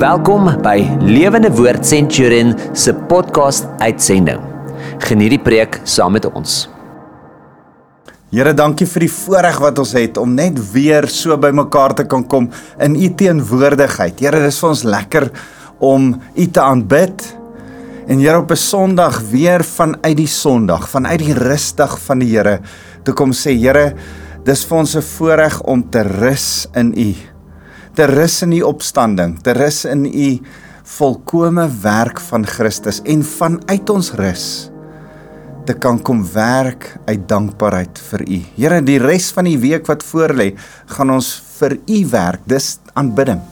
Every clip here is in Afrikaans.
Welkom by Lewende Woord Centurion se podcast uitsending. Geniet die preek saam met ons. Here, dankie vir die voorreg wat ons het om net weer so bymekaar te kan kom in U teenwoordigheid. Here, dis vir ons lekker om U te aanbid. En Here op 'n Sondag weer vanuit die Sondag, vanuit die rustig van die Here, toe kom sê Here, dis vir ons 'n voorreg om te rus in U te rus in u opstanding, te rus in u volkomme werk van Christus en vanuit ons rus te kan kom werk uit dankbaarheid vir u. Here, die res van die week wat voorlê, gaan ons vir u werk. Dis aanbidding.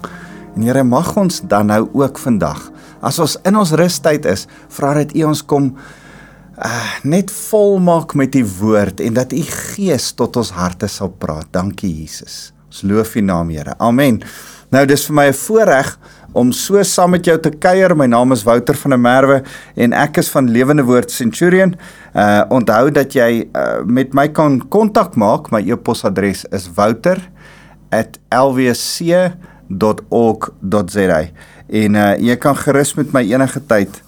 En Here, mag ons dan nou ook vandag, as ons in ons rustyd is, vra dat u ons kom uh, net volmaak met u woord en dat u gees tot ons harte sal praat. Dankie Jesus. Ons loof U naam, Here. Amen. Nou dis vir my 'n voorreg om so saam met jou te kuier. My naam is Wouter van der Merwe en ek is van Lewende Woord Centurion. Uh onthou dat jy uh, met my kan kontak maak. My e-posadres is wouter@lwc.org.za. En uh jy kan gerus met my enige tyd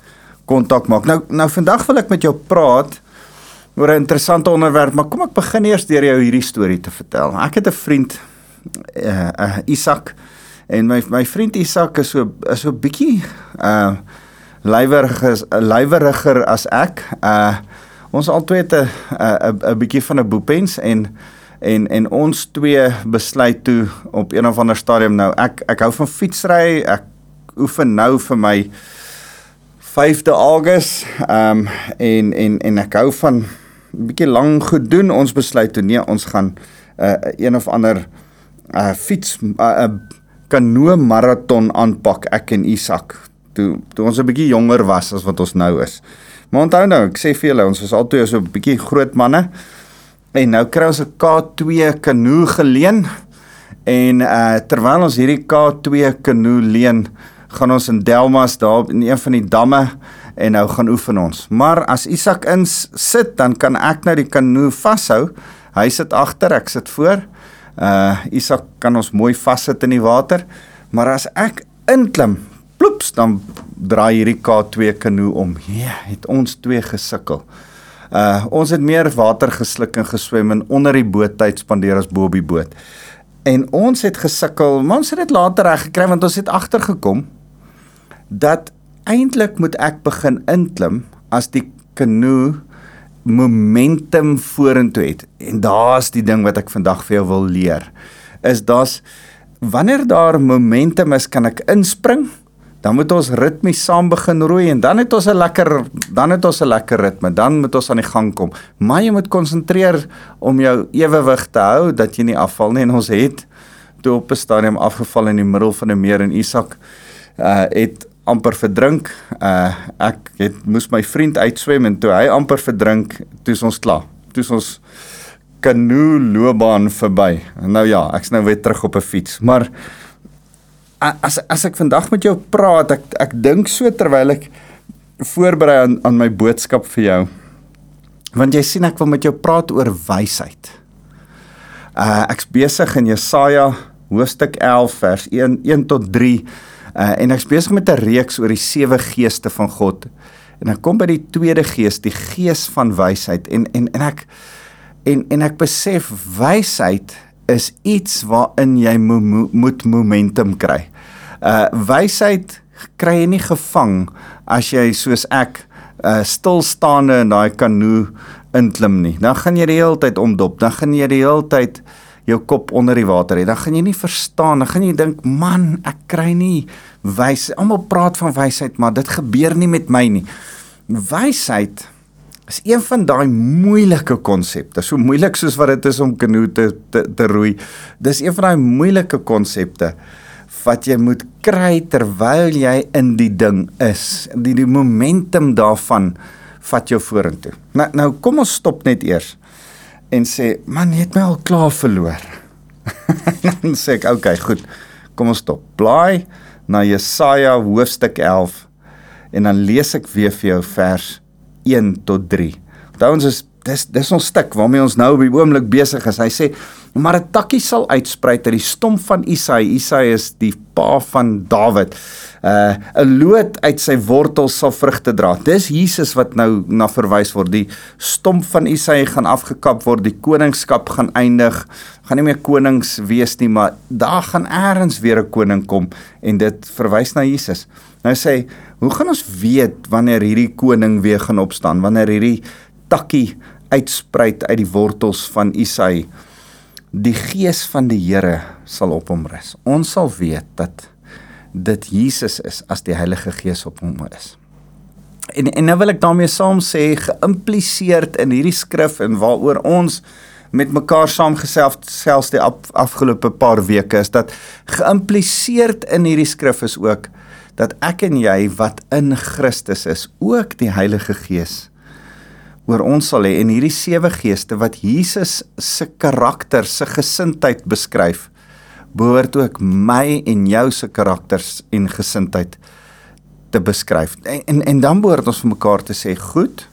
kontak maak. Nou nou vandag wil ek met jou praat oor 'n interessante onderwerp, maar kom ek begin eers deur jou hierdie storie te vertel. Ek het 'n vriend uh, uh Isak en my my vriend Isak is so is so bietjie uh lywerig lyweriger as ek. Uh ons albei het 'n 'n 'n bietjie van 'n boepens en en en ons twee besluit toe op een of ander stadium nou ek ek hou van fietsry. Ek oefen nou vir my 5de Augustus. Ehm um, en en en ek hou van 'n bietjie lank goed doen. Ons besluit toe nee, ons gaan uh, een of ander uh fiets 'n uh, uh, kanoe maraton aanpak ek en Isak toe toe ons 'n bietjie jonger was as wat ons nou is. Maar onthou nou, ek sê vir julle, ons was altyd so 'n bietjie groot manne. En nou kry ons 'n K2 kanoe geleen. En uh terwyl ons hierdie K2 kanoe leen, gaan ons in Delmas daar in een van die damme en nou gaan oefen ons. Maar as Isak in sit, dan kan ek nou die kanoe vashou. Hy sit agter, ek sit voor. Uh Isak kan ons mooi vassit in die water. Maar as ek inklim, ploeps, dan draai hierdie K2 kanoe om. Ja, het ons twee gesukkel. Uh ons het meer water gesluk en geswem en onder die boot tyd spandeer as bo op die boot. En ons het gesukkel, maar ons het dit later reg gekry want ons het agtergekom dat eintlik moet ek begin inklim as die kanoe momentum vorentoe het. En daar's die ding wat ek vandag vir jou wil leer. Is daar's wanneer daar momentum is, kan ek inspring. Dan moet ons ritmies saam begin roei en dan het ons 'n lekker dan het ons 'n lekker ritme. Dan moet ons aan die gang kom. Maar jy moet konsentreer om jou ewewig te hou dat jy nie afval nie en ons het toe op 'n stadium afgeval in die middel van 'n meer en Isak uh het amper verdrink. Uh ek het moes my vriend uitswem en toe hy amper verdrink, toe ons klaar. Toe ons kanoe loopbaan verby. Nou ja, ek's nou weer terug op 'n fiets. Maar as as ek vandag met jou praat, ek ek dink so terwyl ek voorberei aan aan my boodskap vir jou. Want jy sien ek wil met jou praat oor wysheid. Uh ek's besig in Jesaja hoofstuk 11 vers 1 1 tot 3 Uh, en ek's besig met 'n reeks oor die sewe geeste van God. En ek kom by die tweede gees, die gees van wysheid en en en ek en en ek besef wysheid is iets waarin jy mo, mo, moet momentum kry. Uh wysheid kry jy nie gevang as jy soos ek uh stilstaande in daai kanoe inklim nie. Dan gaan jy die hele tyd omdop. Dan gaan jy die hele tyd jou kop onder die water hê, dan gaan jy nie verstaan, dan gaan jy dink, "Man, ek kry nie wys. Almal praat van wysheid, maar dit gebeur nie met my nie." Wysheid is een van daai moeilike konsepte. So moeilik soos wat dit is om kanoe te, te te roei. Dis een van daai moeilike konsepte wat jy moet kry terwyl jy in die ding is. Die die momentum daarvan vat jou vorentoe. Nou nou kom ons stop net eers en sê, "Man, jy het my al klaar verloor." dan sê ek, "Oké, okay, goed. Kom ons stop. Blaai na Jesaja hoofstuk 11 en dan lees ek weer vir jou vers 1 tot 3." Onthou ons is dis dis ons stuk waarmee ons nou op die oomblik besig is. Hy sê maar 'n takkie sal uitspruit uit die stomp van Isai. Isai is die pa van Dawid. Uh 'n loot uit sy wortels sal vrugte dra. Dis Jesus wat nou na verwys word. Die stomp van Isai gaan afgekap word. Die koningskap gaan eindig. Gaan nie meer konings wees nie, maar daar gaan eers weer 'n koning kom en dit verwys na Jesus. Nou sê, hoe gaan ons weet wanneer hierdie koning weer gaan opstaan? Wanneer hierdie takkie uitspruit uit die wortels van Isai. Die gees van die Here sal op hom rus. Ons sal weet dat dit Jesus is as die Heilige Gees op hom is. En en nou wil ek daarmee saam sê geïmpliseer in hierdie skrif en waaroor ons met mekaar saamgesels selfs die af, afgelope paar weke is dat geïmpliseer in hierdie skrif is ook dat ek en jy wat in Christus is, ook die Heilige Gees oor ons sal hê en hierdie sewe geeste wat Jesus se karakter, se gesindheid beskryf, behoort ook my en jou se karakters en gesindheid te beskryf. En en, en dan behoort ons vir mekaar te sê, goed.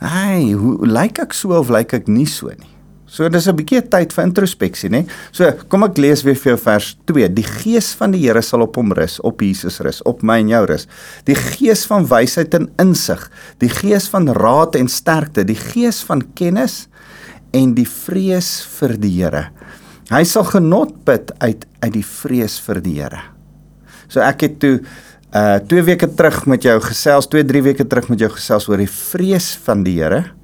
Hey, hoe lyk ek so of lyk ek nie so nie? So dis 'n bietjie tyd vir introspeksie, né? So kom ek lees weer vir jou vers 2. Die gees van die Here sal op hom rus, op Jesus rus, op my en jou rus. Die gees van wysheid en insig, die gees van raad en sterkte, die gees van kennis en die vrees vir die Here. Hy sal genot put uit uit die vrees vir die Here. So ek het toe uh 2 weke terug met jou gesels, 2 3 weke terug met jou gesels oor die vrees van die Here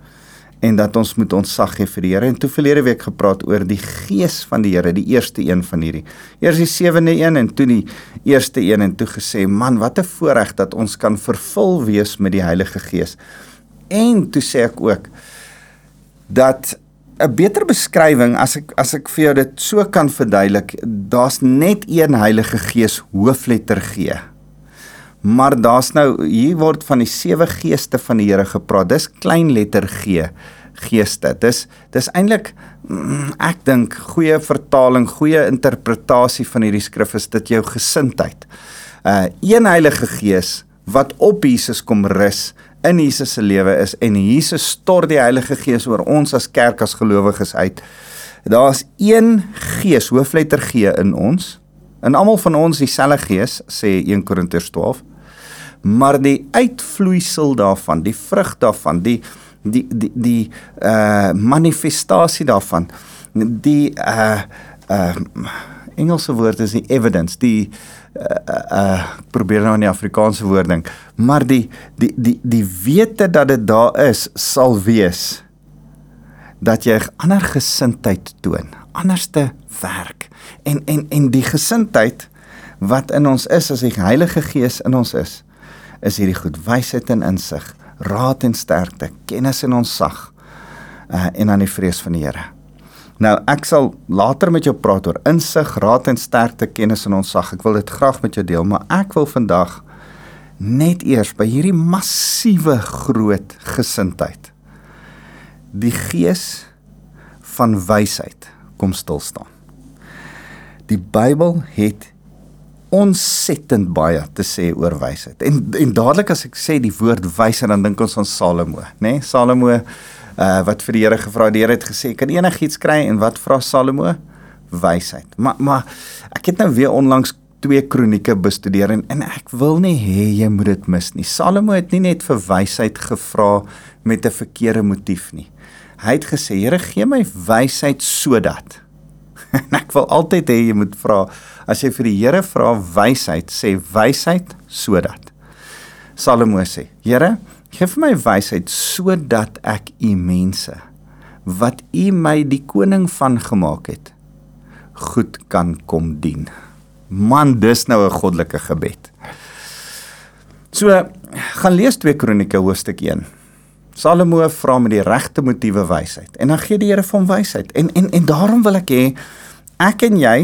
en dat ons moet ontsag gee vir die Here en toe verlede week gepraat oor die gees van die Here, die eerste een van hierdie. Eers die sewende een en toe die eerste een en toe gesê, man, wat 'n voorreg dat ons kan vervul wees met die Heilige Gees. En toe sê ek ook dat 'n beter beskrywing as ek as ek vir jou dit so kan verduidelik, daar's net een Heilige Gees hoofletter G. Maar daar's nou hier word van die sewe geeste van die Here gepraat. Dis klein letter G geeste. Dis dis eintlik mm, ek dink goeie vertaling, goeie interpretasie van hierdie skrif is dit jou gesindheid. Uh een Heilige Gees wat op Jesus kom rus in Jesus se lewe is en Jesus stort die Heilige Gees oor ons as kerk as gelowiges uit. Daar's een Gees, hoofletter G in ons. In almal van ons dieselfde Gees sê 1 Korintiërs 12 maar die uitvloeisel daarvan, die vrug daarvan, die die die die uh manifestasie daarvan, die uh uh Engelse woord is die evidence, die uh uh probeer nou in die Afrikaanse woord dink, maar die die die die wete dat dit daar is sal wees dat jy ander gesindheid toon, anderste werk. En en en die gesindheid wat in ons is as die Heilige Gees in ons is, is hierdie goed wysheid en insig, raad en sterkte, kennis en onsag uh, en dan die vrees van die Here. Nou ek sal later met jou praat oor insig, raad en sterkte, kennis en onsag. Ek wil dit graag met jou deel, maar ek wil vandag net eers by hierdie massiewe groot gesindheid die gees van wysheid kom stil staan. Die Bybel het ontsettend baie te sê oor wysheid. En en dadelik as ek sê die woord wysheid dan dink ons aan Salomo, né? Nee? Salomo uh wat vir die Here gevra het, die Here het gesê, "Kan enigiets kry?" En wat vra Salomo? Wysheid. Maar maar ek het nou weer onlangs twee kronieke bestudeer en en ek wil nie hê jy moet dit mis nie. Salomo het nie net vir wysheid gevra met 'n verkeerde motief nie. Hy het gesê, "Here, gee my wysheid sodat." en ek wil altyd hê jy moet vra as jy vir die Here vra wysheid, sê wysheid sodat. Salomo sê: Here, gee vir my wysheid sodat ek u mense wat u my die koning van gemaak het, goed kan kom dien. Man, dis nou 'n goddelike gebed. So, gaan lees 2 Kronieke hoofstuk 1. Salomo vra met die regte motiewe wysheid en dan gee die Here vir hom wysheid. En en en daarom wil ek hê ek en jy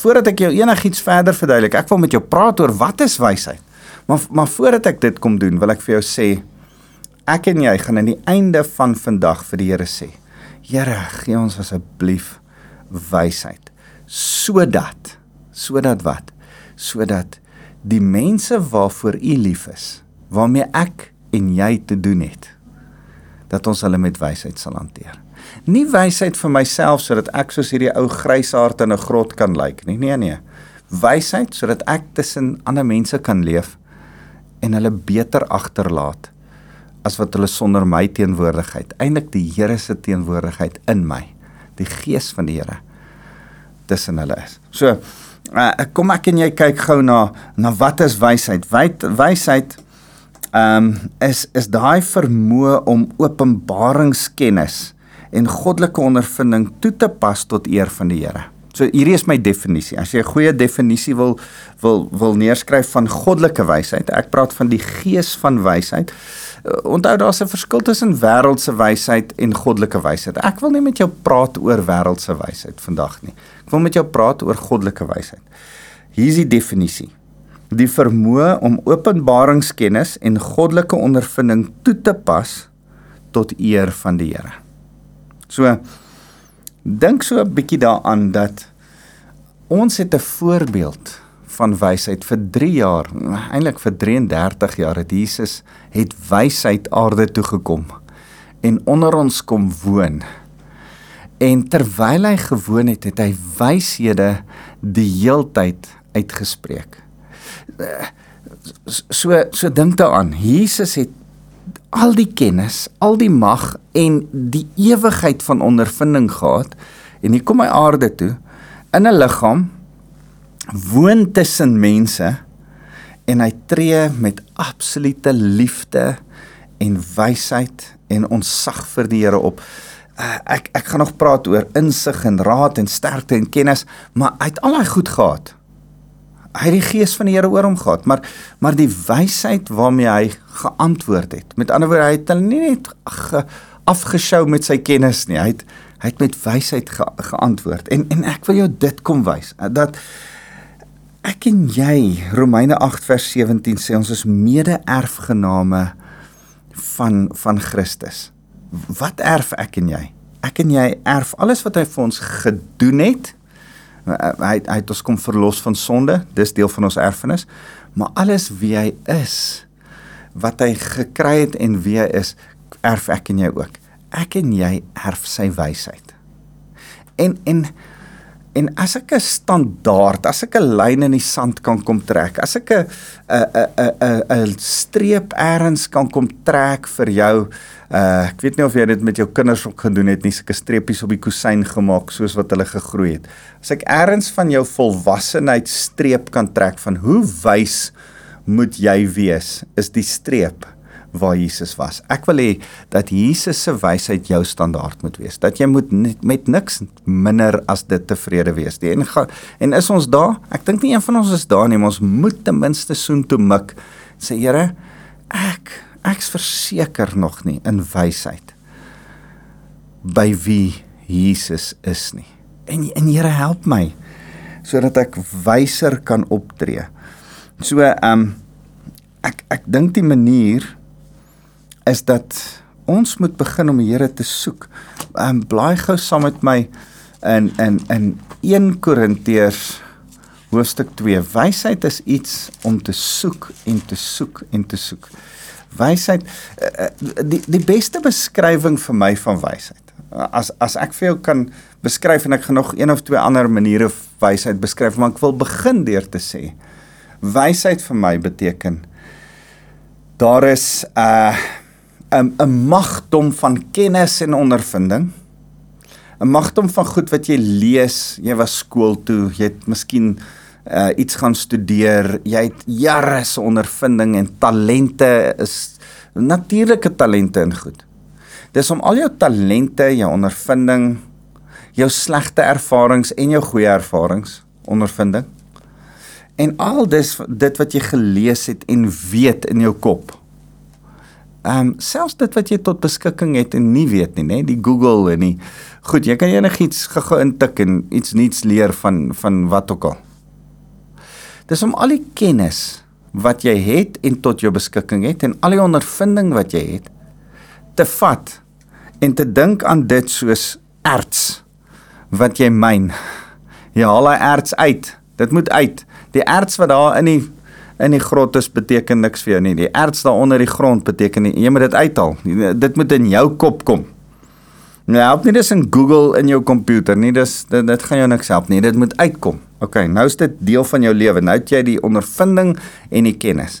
voordat ek jou enigiets verder verduidelik, ek wil met jou praat oor wat is wysheid. Maar maar voordat ek dit kom doen, wil ek vir jou sê ek en jy gaan aan die einde van vandag vir die Here sê. Here, gee ons asseblief wysheid sodat sodat wat? Sodat die mense waarvoor U lief is, waarmee ek en jy te doen het, dat ons hulle met wysheid sal hanteer. Nie wysheid vir myself sodat ek soos hierdie ou grysaard in 'n grot kan lyk nie. Nee nee. Wysheid sodat ek tussen ander mense kan leef en hulle beter agterlaat as wat hulle sonder my teenwoordigheid, eintlik die Here se teenwoordigheid in my, die gees van die Here tussen hulle is. So, uh, kom ek en jy kyk gou na na wat is wysheid? Wysheid ehm um, is is daai vermoë om openbaringskennis en goddelike ondervinding toe te pas tot eer van die Here. So hierdie is my definisie. As jy 'n goeie definisie wil wil wil neerskryf van goddelike wysheid, ek praat van die gees van wysheid. Uh, onthou daar's 'n verskil tussen wêreldse wysheid en goddelike wysheid. Ek wil nie met jou praat oor wêreldse wysheid vandag nie. Ek wil met jou praat oor goddelike wysheid. Hier is die definisie. Die vermoë om openbaringskennis en goddelike ondervinding toe te pas tot eer van die Here. So dink so 'n bietjie daaraan dat ons het 'n voorbeeld van wysheid vir 3 jaar, eintlik vir 33 jaar het Jesus het wysheid aarde toe gekom en onder ons kom woon. En terwyl hy gewoon het, het hy wyshede die heeltyd uitgespreek. So so dink daaraan. Jesus het al die kennis, al die mag en die ewigheid van ondervinding gehad en hier kom hy aarde toe in 'n liggaam woon tussen mense en hy tree met absolute liefde en wysheid en onsag vir die Here op. Uh, ek ek gaan nog praat oor insig en raad en sterkte en kennis, maar hy het al daai goed gehad hy het die gees van die Here oor hom gehad, maar maar die wysheid waarmee hy geantwoord het. Met ander woorde, hy het hulle nie net ge, afgeskou met sy kennis nie. Hy het hy het met wysheid ge, geantwoord. En en ek wil jou dit kom wys dat ek en jy Romeine 8 vers 17 sê ons is mede-erfgename van van Christus. Wat erf ek en jy? Ek en jy erf alles wat hy vir ons gedoen het hy hy het ons kom verlos van sonde, dis deel van ons erfenis. Maar alles wie hy is, wat hy gekry het en wie hy is, erf ek en jy ook. Ek en jy erf sy wysheid. En en En as ek 'n standaard, as ek 'n lyn in die sand kan kom trek, as ek 'n 'n 'n 'n 'n streep eers kan kom trek vir jou, uh ek weet nie of jy dit met jou kinders ook gedoen het nie, sulke streepies op die kusyn gemaak soos wat hulle gegroei het. As ek eers van jou volwassenheid streep kan trek van hoe wys moet jy wees, is die streep waar Jesus was. Ek wil hê dat Jesus se wysheid jou standaard moet wees. Dat jy moet met niks minder as dit tevrede wees nie. En en is ons daar? Ek dink nie een van ons is daar nie, maar ons moet ten minste soen toe mik. Sê Here, ek ek's verseker nog nie in wysheid by wie Jesus is nie. En en Here help my sodat ek wyser kan optree. So ehm um, ek ek dink die manier is dat ons moet begin om die Here te soek. Ehm um, blaai gou saam met my in in in 1 Korintiërs hoofstuk 2. Wysheid is iets om te soek en te soek en te soek. Wysheid uh, die die beste beskrywing vir my van wysheid. As as ek vir jou kan beskryf en ek gaan nog een of twee ander maniere wysheid beskryf, maar ek wil begin deur te sê wysheid vir my beteken daar is 'n uh, 'n 'n magdom van kennis en ondervinding. 'n Magdom van goed wat jy lees, jy was skool toe, jy het miskien uh iets gaan studeer, jy het jare se ondervinding en talente is natuurlike talente en goed. Dis om al jou talente, jou ondervinding, jou slegte ervarings en jou goeie ervarings, ondervinding en al dis dit wat jy gelees het en weet in jou kop Ehm um, selfs dit wat jy tot beskikking het en nie weet nie, nê, die Google en die goed, jy kan enigiets gou-gou intik en iets nuuts leer van van wat ook al. Dis om al die kennis wat jy het en tot jou beskikking het en al die ondervinding wat jy het te vat en te dink aan dit soos erts wat jy myn. Jy haal hy erts uit. Dit moet uit. Die erts wat daar in die in die grot is beteken niks vir jou nie. Die erts daar onder die grond beteken nie. Jy moet dit uithaal. Dit moet in jou kop kom. Nou help nie dis in Google in jou komputer nie. Dis dit, dit gaan jou niks help nie. Dit moet uitkom. OK, nou is dit deel van jou lewe. Nou het jy die ondervinding en die kennis.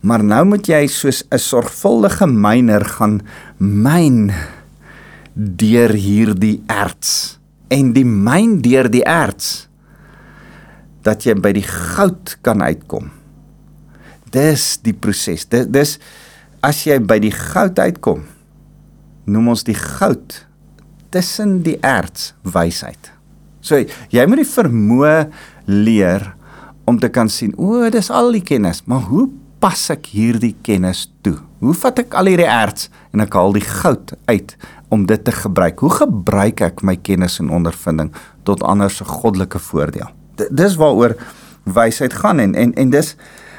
Maar nou moet jy soos 'n sorgvuldige myner gaan myn deur hierdie erts en die myn deur die erts dat jy by die goud kan uitkom. Dis die proses. Dis dis as jy by die goud uitkom, noem ons die goud tussen die erts wysheid. So jy moet die vermoë leer om te kan sien, o, dis al die kennis, maar hoe pas ek hierdie kennis toe? Hoe vat ek al hierdie erts en ek haal die goud uit om dit te gebruik? Hoe gebruik ek my kennis en ondervinding tot ander se goddelike voordeel? D dis waaroor wysheid gaan en en en dis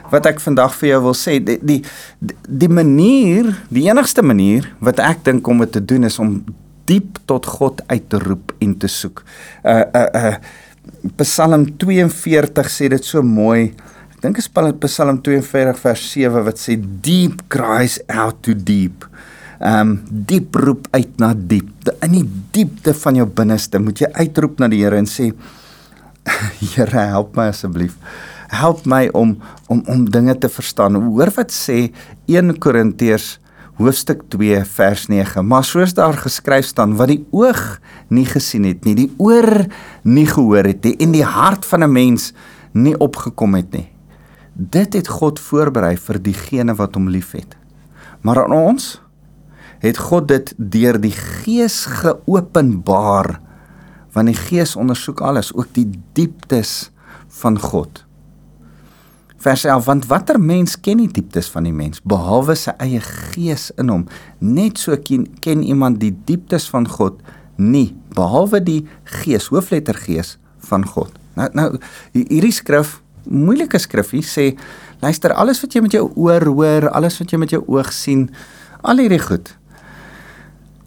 wat ek vandag vir jou wil sê die die die manier die enigste manier wat ek dink om dit te doen is om diep tot God uit te roep en te soek. Uh uh uh Psalm 42 sê dit so mooi. Ek dink is Psalm 42 vers 7 wat sê deep cries out to deep. Um diep roep uit na diep. In die diepte van jou binneste moet jy uitroep na die Here en sê Here help my asseblief. Help my om om om dinge te verstaan. Hoor wat sê 1 Korintiërs hoofstuk 2 vers 9. Maar soos daar geskryf staan wat die oog nie gesien het nie, die oor nie gehoor het nie en die hart van 'n mens nie opgekom het nie. Dit het God voorberei vir diegene wat hom liefhet. Maar aan ons het God dit deur die Gees geopenbaar want die Gees ondersoek alles, ook die dieptes van God. Vers 11 want watter mens ken die dieptes van die mens behalwe sy eie gees in hom? Net so ken, ken iemand die dieptes van God nie behalwe die gees hoofletter gees van God. Nou nou hierdie skrif moeilike skrifgie sê luister alles wat jy met jou oor hoor alles wat jy met jou oog sien al hierdie goed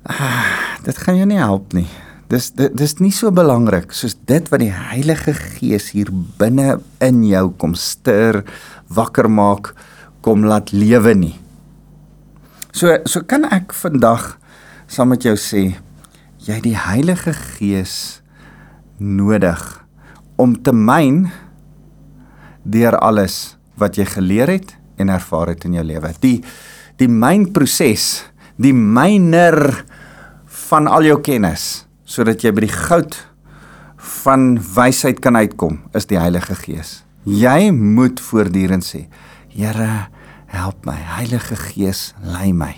ah, dit gaan jou nie help nie Dis dis nie so belangrik soos dit wat die Heilige Gees hier binne in jou kom stir, wakker maak, kom laat lewe nie. So so kan ek vandag saam met jou sê jy die Heilige Gees nodig om te myn deur alles wat jy geleer het en ervaar het in jou lewe. Die die mynproses, die myner van al jou kennis sodat jy by die goud van wysheid kan uitkom, is die Heilige Gees. Jy moet voortdurend sê, Here, help my. Heilige Gees, lei my.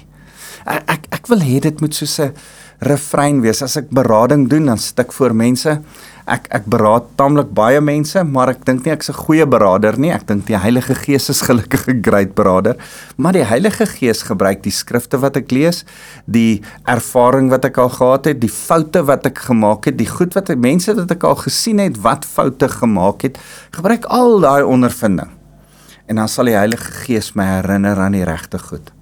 Ek ek, ek wil hê dit moet soos 'n refrein wees. As ek berading doen, dan sit ek voor mense ek ek beraad taamlik baie mense, maar ek dink nie ek's 'n goeie beraader nie. Ek dink die Heilige Gees is gelukkig 'n great beraader, maar die Heilige Gees gebruik die skrifte wat ek lees, die ervaring wat ek al gehad het, die foute wat ek gemaak het, die goed wat mense wat ek al gesien het wat foute gemaak het, gebruik al daai ondervinding. En dan sal die Heilige Gees my herinner aan die regte goed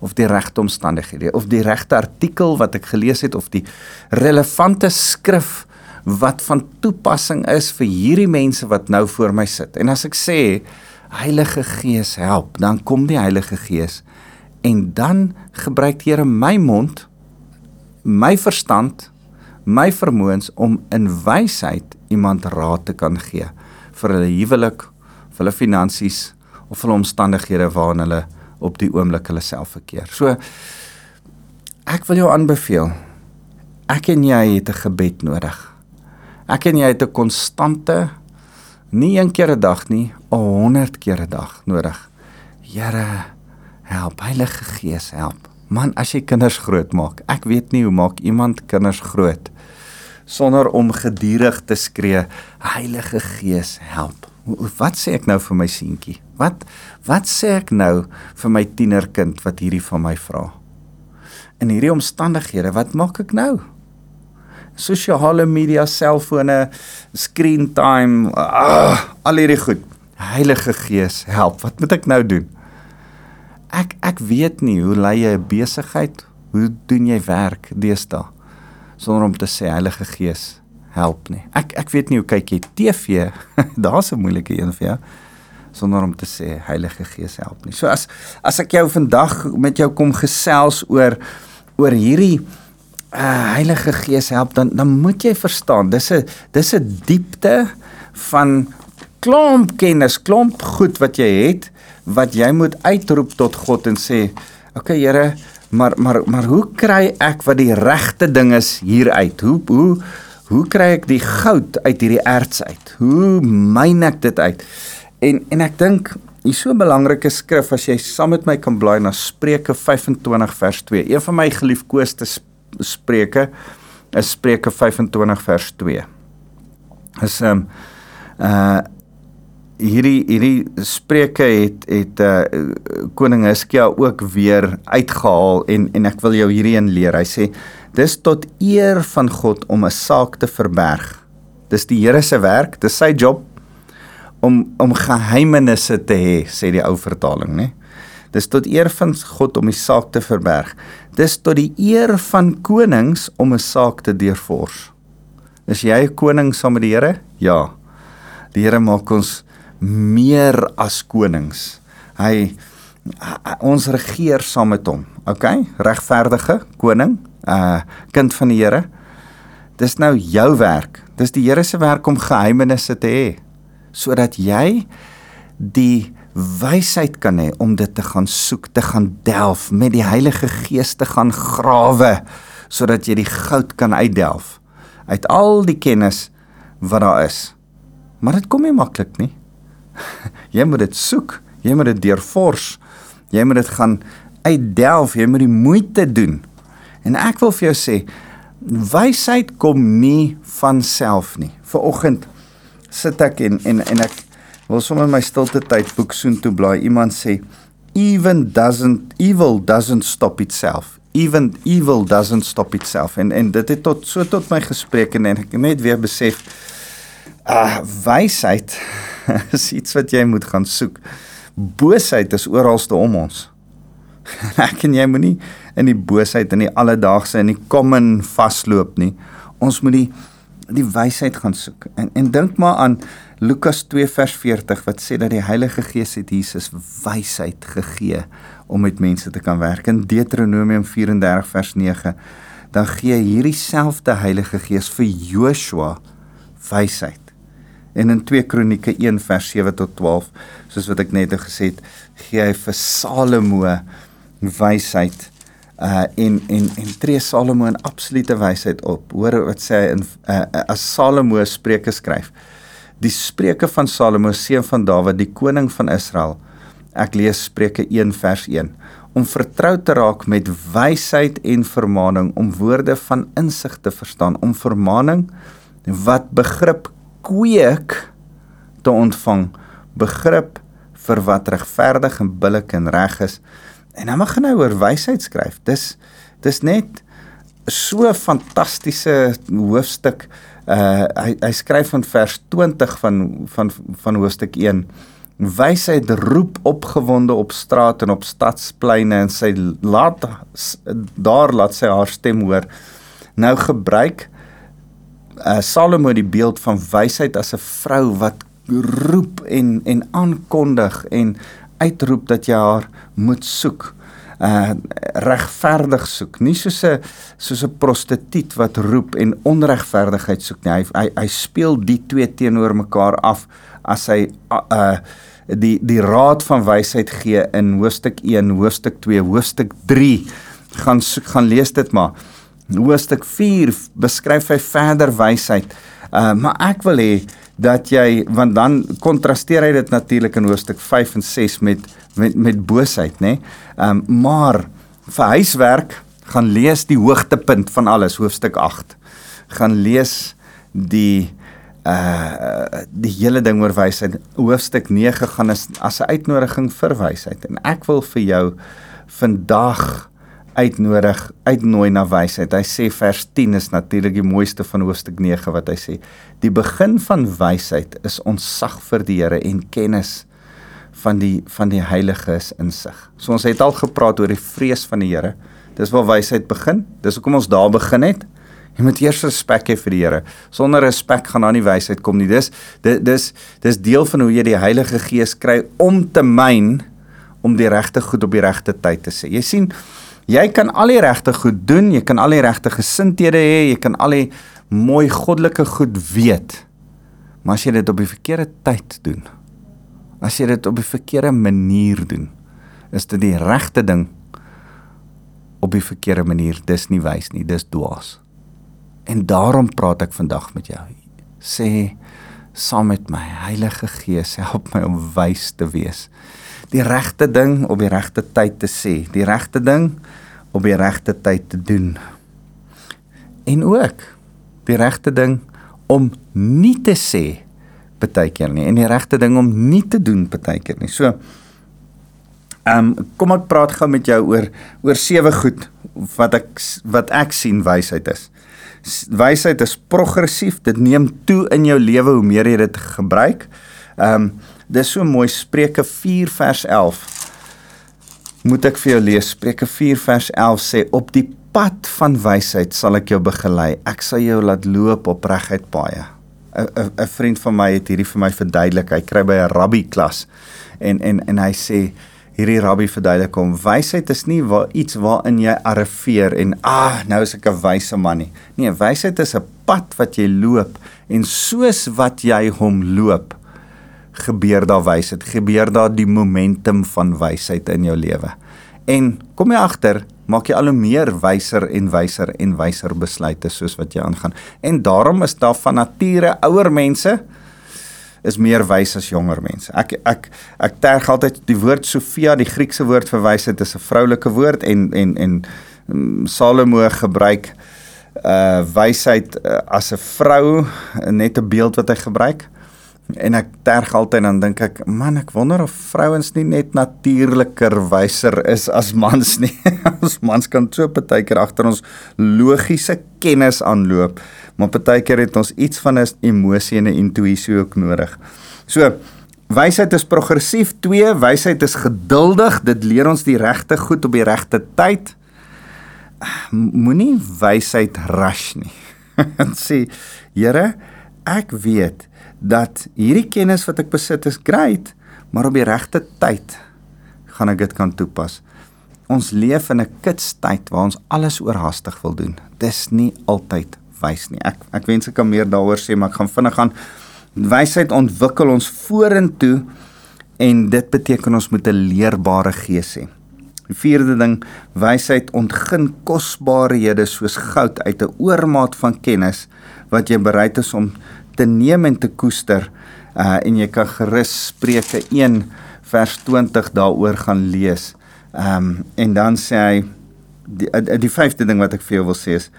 of die regte omstandighede of die regte artikel wat ek gelees het of die relevante skrif wat van toepassing is vir hierdie mense wat nou voor my sit. En as ek sê Heilige Gees help, dan kom die Heilige Gees en dan gebruik Here my mond, my verstand, my vermoëns om in wysheid iemand raad te kan gee vir hulle huwelik, vir hulle finansies of vir hulle omstandighede waarin hulle op die oomblik hulle self verkeer. So ek wil jou aanbeveel. Ek en jy het 'n gebed nodig. Ek en jy het 'n konstante nie een keer 'n dag nie, 'n 100 keer 'n dag nodig. Here, help, Heilige Gees, help. Man, as jy kinders grootmaak, ek weet nie hoe maak iemand kinders groot sonder om gedurig te skree, Heilige Gees, help. Wat sê ek nou vir my seentjie? Wat wat sê ek nou vir my tienerkind wat hierdie van my vra? In hierdie omstandighede, wat maak ek nou? sosiale media, selfone, screen time, uh, al hierdie goed. Heilige Gees, help. Wat moet ek nou doen? Ek ek weet nie hoe lei jy 'n besigheid? Hoe doen jy werk deesdae? Sonder om te sê Heilige Gees, help nie. Ek ek weet nie hoe kyk jy TV? Daar's 'n moeilike een vir jou. sonder om te sê Heilige Gees help nie. So as as ek jou vandag met jou kom gesels oor oor hierdie uh, Heilige Gees help dan dan moet jy verstaan dis 'n dis 'n diepte van klomp kennis, klomp goed wat jy het wat jy moet uitroep tot God en sê, "Oké okay, Here, maar maar maar hoe kry ek wat die regte ding is hier uit? Hoe hoe hoe kry ek die goud uit hierdie erts uit? Hoe myn ek dit uit?" En en ek dink hier so 'n belangrike skrif as jy saam met my kan blaai na Spreuke 25 vers 2. Een van my geliefkoeste Spreuke is Spreuke 25 vers 2. Is ehm um, uh hierdie hierdie spreuke het het uh koning Hiskia ook weer uitgehaal en en ek wil jou hierdie een leer. Hy sê dis tot eer van God om 'n saak te verberg. Dis die Here se werk, dis sy job om om geheimenisse te hê, sê die ou vertaling, né? Dis tot eer van God om die saak te verberg. Dis tot die eer van konings om 'n saak te deurvors. Is jy 'n koning saam met die Here? Ja. Die Here maak ons meer as konings. Hy ons regeer saam met hom. OK? Regverdige koning, uh kind van die Here. Dis nou jou werk. Dis die Here se werk om geheimenisse te hê sodat jy die wysheid kan hê om dit te gaan soek, te gaan delf met die Heilige Gees te gaan grawe sodat jy die goud kan uitdelf uit al die kennis wat daar is. Maar dit kom nie maklik nie. jy moet dit soek, jy moet dit deurvors. Jy moet dit gaan uitdelf, jy moet die moeite doen. En ek wil vir jou sê, wysheid kom nie van self nie. Viroggend sit ek en en en ek wil sommer my stilte tyd boek soen toe blaai. Iemand sê even doesn't evil doesn't stop itself. Even evil doesn't stop itself. En en dit het tot so tot my gespreek en, en ek net weer besef uh wysheid is iets wat jy moet gaan soek. Boosheid is oralste om ons. Ek en jy moenie in die boosheid in die alledaagse in die common vasloop nie. Ons moet die die wysheid gaan soek. En en dink maar aan Lukas 2 vers 40 wat sê dat die Heilige Gees het Jesus wysheid gegee om met mense te kan werk. In Deuteronomium 34 vers 9 dan gee hierdie selfde Heilige Gees vir Joshua wysheid. En in 2 Kronieke 1 vers 7 tot 12, soos wat ek net gesê het, gee hy vir Salomo wysheid uh en en en tree Salomo in absolute wysheid op. Hoor wat sê hy in uh, as Salomo Spreuke skryf. Die Spreuke van Salomo seun van Dawid, die koning van Israel. Ek lees Spreuke 1 vers 1 om vertrou te raak met wysheid en vermaaning om woorde van insig te verstaan om vermaaning wat begrip kweek te ontvang begrip vir wat regverdig en billik en reg is. En dan begin hy oor wysheid skryf. Dis dis net so fantastiese hoofstuk. Uh hy hy skryf van vers 20 van van van hoofstuk 1. Wysheid roep opgewonde op straat en op stadspleine en sy laat daar laat sy haar stem hoor. Nou gebruik uh, Salomo die beeld van wysheid as 'n vrou wat roep en en aankondig en uitroep dat jy haar moet soek. Uh regverdig soek, nie soos 'n soos 'n prostituut wat roep en onregverdigheid soek nie. Hy hy, hy speel die twee teenoor mekaar af as hy uh die die raad van wysheid gee in hoofstuk 1, hoofstuk 2, hoofstuk 3 gaan soek, gaan lees dit maar hoofstuk 4 beskryf hy verder wysheid. Uh maar ek wil hê dat jy want dan kontrasteer hy dit natuurlik in hoofstuk 5 en 6 met met met boosheid, nê? Nee? Um maar vir huiswerk gaan lees die hoogtepunt van alles hoofstuk 8. Gaan lees die uh die hele ding oor wysheid. Hoofstuk 9 gaan as 'n uitnodiging vir wysheid en ek wil vir jou vandag uitnodig, uitnooi na wysheid. Hy sê vers 10 is natuurlik die mooiste van hoofstuk 9 wat hy sê. Die begin van wysheid is ontsag vir die Here en kennis van die van die heilige is insig. So ons het al gepraat oor die vrees van die Here. Dis waar wysheid begin. Dis hoekom ons daar begin het. Jy moet eers respek hê vir die Here. Sonder respek gaan daar nie wysheid kom nie. Dis dis dis deel van hoe jy die Heilige Gees kry om te myn om die regte goed op die regte tyd te sê. Jy sien, jy kan al die regte goed doen, jy kan al die regte gesindhede hê, jy kan al die mooi goddelike goed weet. Maar as jy dit op die verkeerde tyd doen, as jy dit op die verkeerde manier doen, is dit die regte ding op die verkeerde manier. Dis nie wys nie, dis dwaas. En daarom praat ek vandag met jou. Sê saam met my Heilige Gees, help my om wys te wees. Die regte ding op die regte tyd te sê, die regte ding op die regte tyd te doen. En ook die regte ding om nie te sê partykeer nie en die regte ding om nie te doen partykeer nie. So ehm um, kom ek praat gou met jou oor oor sewe goed wat ek wat ek sien wysheid is. Wysheid is progressief, dit neem toe in jou lewe hoe meer jy dit gebruik. Ehm um, dis so mooi Spreuke 4 vers 11. Moet ek vir jou lees Spreuke 4 vers 11 sê op die pad van wysheid sal ek jou begelei. Ek sal jou laat loop op regheid paaie. 'n 'n vriend van my het hierdie vir my verduidelik. Hy kry by 'n rabbi klas en en en hy sê hierdie rabbi verduidelik hom wysheid is nie waar iets waarin jy arriveer en ah nou is ek 'n wyse man nie. Nee, wysheid is 'n pad wat jy loop en soos wat jy hom loop gebeur daar wysheid, gebeur daar die momentum van wysheid in jou lewe. En kom jy agter, maak jy al hoe meer wyser en wyser en wyser besluite soos wat jy aangaan. En daarom is daar van nature ouer mense is meer wys as jonger mense. Ek ek ek terg altyd die woord Sofia, die Griekse woord vir wysheid is 'n vroulike woord en en en um, Salomo gebruik uh wysheid uh, as 'n vrou net 'n beeld wat hy gebruik en ek terg altyd dan dink ek man ek wonder of vrouens nie net natuurliker wyser is as mans nie. Ons mans kan so partykeer agter ons logiese kennis aanloop maar partykeer het ons iets van 'n emosie en 'n intuïsie ook nodig. So wysheid is progressief. 2 wysheid is geduldig. Dit leer ons die regte goed op die regte tyd. Moenie wysheid rush nie. Sê Here ek weet dat hierdie kennis wat ek besit is great, maar op die regte tyd gaan ek dit kan toepas. Ons leef in 'n kitstyd waar ons alles oorhaastig wil doen. Dis nie altyd wys nie. Ek ek wens ek kan meer daaroor sê, maar ek gaan vinnig gaan. Wysheid ontwikkel ons vorentoe en dit beteken ons moet 'n leerbare gees hê. Die vierde ding, wysheid ontgin kosbarehede soos goud uit 'n oormaat van kennis wat jy bereid is om te neem en te koester. Uh en jy kan gerus Spreuke 1 vers 20 daaroor gaan lees. Ehm um, en dan sê hy die die vyfde ding wat ek vir jou wil sê is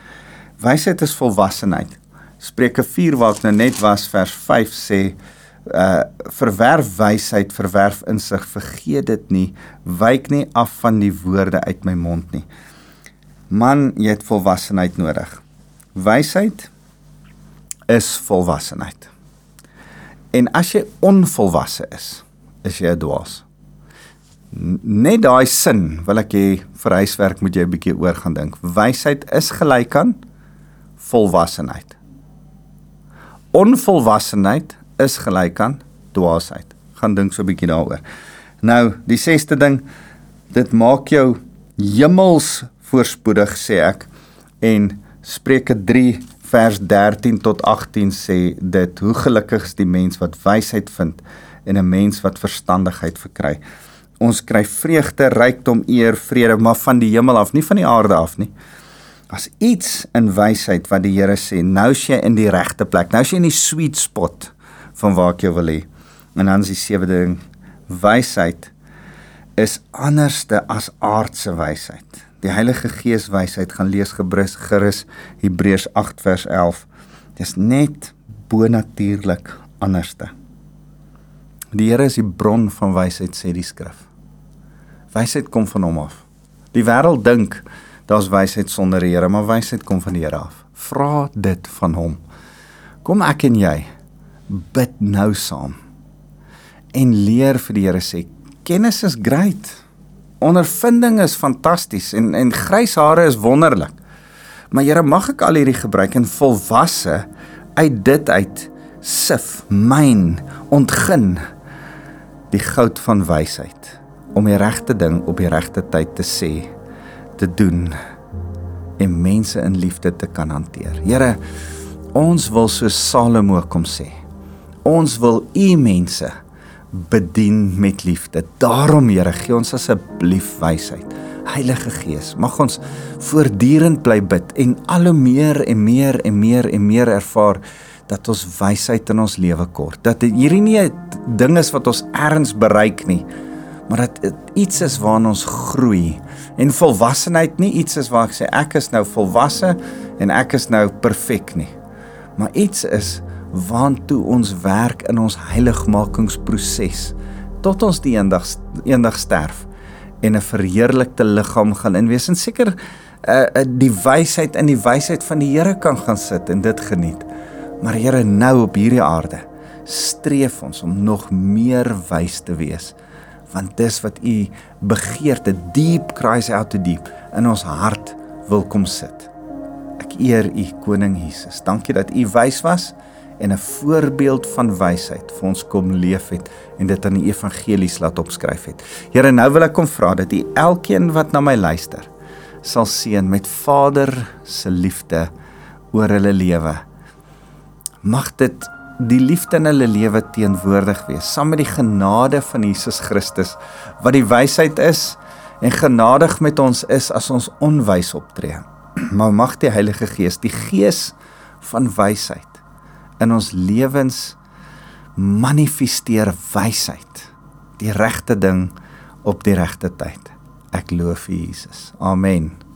wysheid is volwassenheid. Spreuke 4 waar ek nou net was vers 5 sê uh verwerf wysheid, verwerf insig, vergeet dit nie, wyk nie af van die woorde uit my mond nie. Man, jy het volwassenheid nodig. Wysheid is volwassenheid. En as jy onvolwasse is, is jy 'n dwaas. Net daai sin wil ek hê vir huiswerk moet jy 'n bietjie oor gaan dink. Wysheid is gelyk aan volwassenheid. Onvolwassenheid is gelyk aan dwaasheid. Gaan dink so 'n bietjie daaroor. Nou, die sesde ding, dit maak jou hemels voorspoedig sê ek en Spreuke vers 13 tot 18 sê dit hoe gelukkig is die mens wat wysheid vind en 'n mens wat verstandigheid verkry. Ons kry vreugde, rykdom, eer, vrede, maar van die hemel af, nie van die aarde af nie. As iets in wysheid wat die Here sê, nou is jy in die regte plek. Nou is jy in die sweet spot van waar ek jou wil hê. En dan is die sewende ding, wysheid is anderste as aardse wysheid die Heilige Gees wysheid gaan lees gebrus gerus Hebreërs 8 vers 11. Dis net bonatuurlik anderste. Die Here is die bron van wysheid sê die skrif. Wysheid kom van hom af. Die wêreld dink daar's wysheid sonder die Here, maar wysheid kom van die Here af. Vra dit van hom. Kom ek en jy bid nou saam en leer vir die Here sê kennis is great ondervinding is fantasties en en grys hare is wonderlik. Maar Here, mag ek al hierdie gebruik en volwasse uit dit uit sif, myn, ontgin die goud van wysheid om die regte ding op die regte tyd te sê, te doen en mense in liefde te kan hanteer. Here, ons wil so Salomo kom sê. Ons wil u mense bedien met liefde. Daarom Here, gee ons asseblief wysheid. Heilige Gees, mag ons voortdurend bly bid en al hoe meer en meer en meer en meer ervaar dat ons wysheid in ons lewe kort. Dat hierdie nie 'n ding is wat ons ergens bereik nie, maar dat dit iets is waarna ons groei. En volwassenheid nie iets is waar ek sê ek is nou volwasse en ek is nou perfek nie. Maar iets is waantoe ons werk in ons heiligmakingsproses tot ons die eendag eendag sterf en 'n verheerlikte liggaam gaan in wees en seker uh, die wysheid in die wysheid van die Here kan gaan sit en dit geniet. Maar Here, nou op hierdie aarde streef ons om nog meer wys te wees. Want dis wat u begeerte diep cries out to deep in ons hart wil kom sit. Ek eer u koning Jesus. Dankie dat u wys was en 'n voorbeeld van wysheid vir ons kom leef het en dit aan die evangelies laat opskryf het. Here, nou wil ek kom vra dat u elkeen wat na my luister sal seën met Vader se liefde oor hulle lewe mag dit die liefde in hulle lewe teenwoordig wees saam met die genade van Jesus Christus wat die wysheid is en genadig met ons is as ons onwys optree. Maar mag die Heilige Gees, die gees van wysheid in ons lewens manifesteer wysheid, die regte ding op die regte tyd. Ek loof U Jesus. Amen.